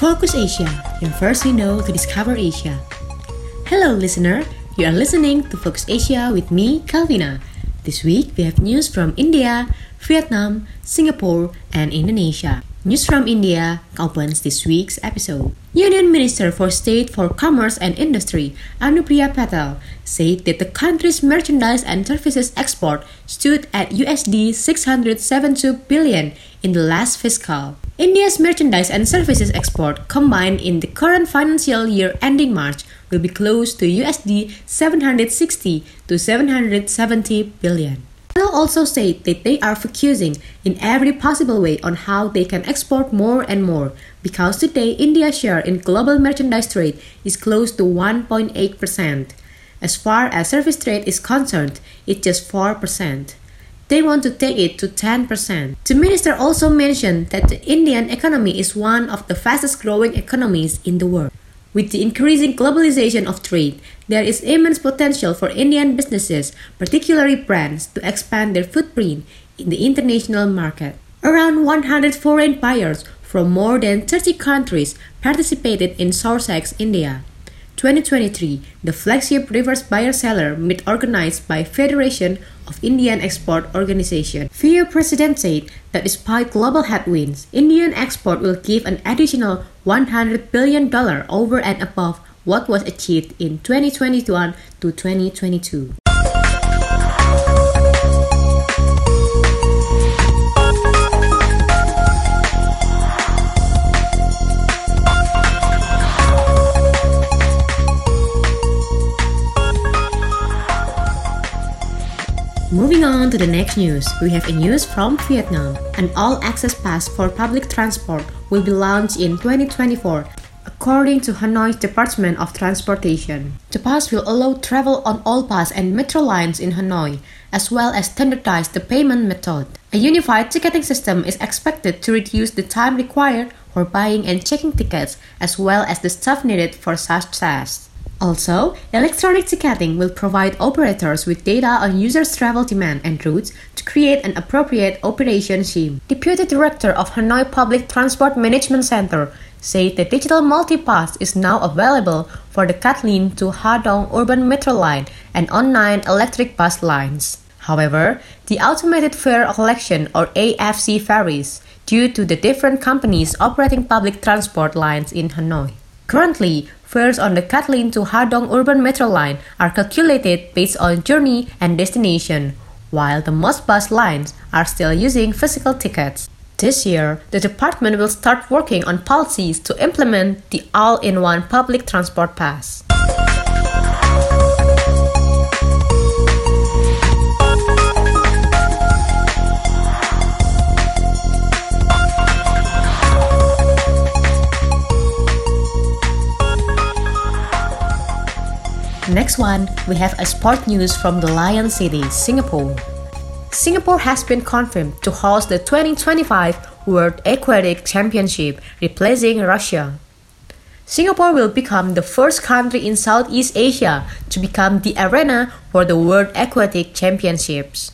Focus Asia, your first window to discover Asia. Hello, listener. You are listening to Focus Asia with me, Kalvina. This week we have news from India, Vietnam, Singapore, and Indonesia. News from India opens this week's episode. Union Minister for State for Commerce and Industry, Anupriya Patel, said that the country's merchandise and services export stood at USD 672 billion in the last fiscal. India's merchandise and services export combined in the current financial year ending March will be close to USD 760 to 770 billion. Patel also said that they are focusing in every possible way on how they can export more and more because today India's share in global merchandise trade is close to 1.8%. As far as service trade is concerned, it's just 4%. They want to take it to 10%. The minister also mentioned that the Indian economy is one of the fastest growing economies in the world. With the increasing globalization of trade, there is immense potential for Indian businesses, particularly brands, to expand their footprint in the international market. Around 100 foreign buyers from more than 30 countries participated in Sourcex India. 2023, the flagship reverse buyer seller meet organized by Federation of Indian Export Organization. FIO president said that despite global headwinds, Indian export will give an additional $100 billion over and above what was achieved in 2021 to 2022. Moving on to the next news, we have a news from Vietnam. An all-access pass for public transport will be launched in 2024, according to Hanoi's Department of Transportation. The pass will allow travel on all bus and metro lines in Hanoi, as well as standardize the payment method. A unified ticketing system is expected to reduce the time required for buying and checking tickets, as well as the staff needed for such tasks. Also, electronic ticketing will provide operators with data on users' travel demand and routes to create an appropriate operation scheme. Deputy Director of Hanoi Public Transport Management Center said the digital multipass is now available for the Cát Linh to Ha Dong urban metro line and online electric bus lines. However, the automated fare collection or AFC varies due to the different companies operating public transport lines in Hanoi. Currently, fares on the Cát Linh to Ha Dong urban metro line are calculated based on journey and destination, while the most bus lines are still using physical tickets. This year, the department will start working on policies to implement the all-in-one public transport pass. Next one, we have a sport news from the Lion City, Singapore. Singapore has been confirmed to host the 2025 World Aquatic Championship, replacing Russia. Singapore will become the first country in Southeast Asia to become the arena for the World Aquatic Championships.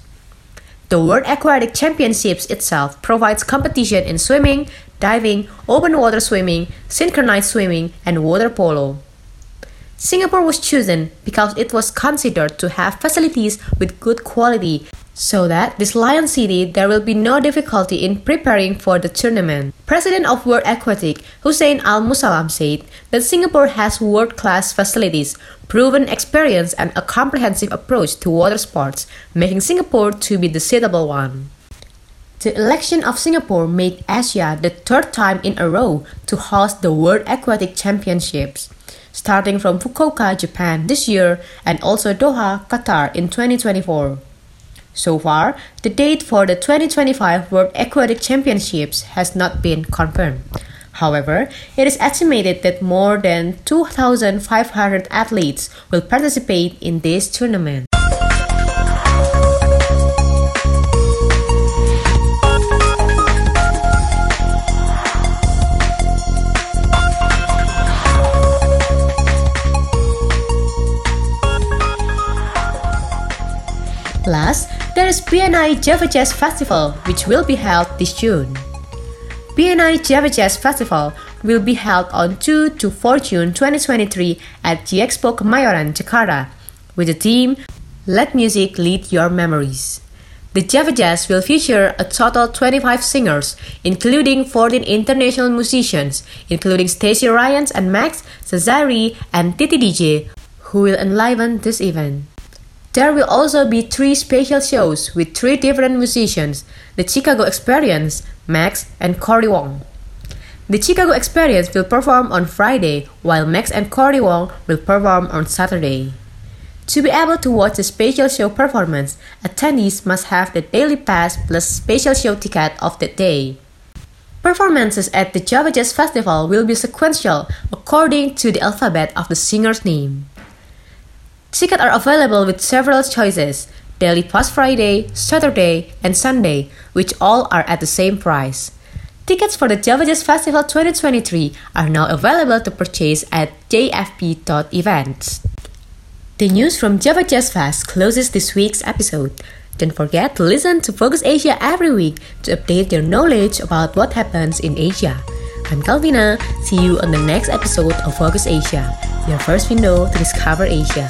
The World Aquatic Championships itself provides competition in swimming, diving, open water swimming, synchronized swimming, and water polo. Singapore was chosen because it was considered to have facilities with good quality so that this Lion City there will be no difficulty in preparing for the tournament. President of World Aquatic, Husain Al Musallam said that Singapore has world-class facilities, proven experience and a comprehensive approach to water sports, making Singapore to be the suitable one. The election of Singapore made Asia the third time in a row to host the World Aquatic Championships starting from Fukuoka, Japan this year and also Doha, Qatar in 2024. So far, the date for the 2025 World Aquatic Championships has not been confirmed. However, it is estimated that more than 2,500 athletes will participate in this tournament. Last, there is BNI Java Jazz Festival, which will be held this June. BNI Java Jazz Festival will be held on 2 to 4 June 2023 at the Expo Kemayoran, Jakarta, with the theme Let Music Lead Your Memories. The Java Jazz will feature a total 25 singers, including 14 international musicians, including Stacy Ryans and Max, Cesari, and Titi DJ, who will enliven this event. There will also be three special shows with three different musicians the Chicago Experience, Max, and Cory Wong. The Chicago Experience will perform on Friday, while Max and Cory Wong will perform on Saturday. To be able to watch the special show performance, attendees must have the daily pass plus special show ticket of the day. Performances at the Java Jazz Festival will be sequential according to the alphabet of the singer's name. Tickets are available with several choices daily pass Friday, Saturday, and Sunday, which all are at the same price. Tickets for the Java Jazz Festival 2023 are now available to purchase at jfp.events. The news from Java Jazz Fest closes this week's episode. Don't forget to listen to Focus Asia every week to update your knowledge about what happens in Asia. I'm Calvina. See you on the next episode of Focus Asia, your first window to discover Asia.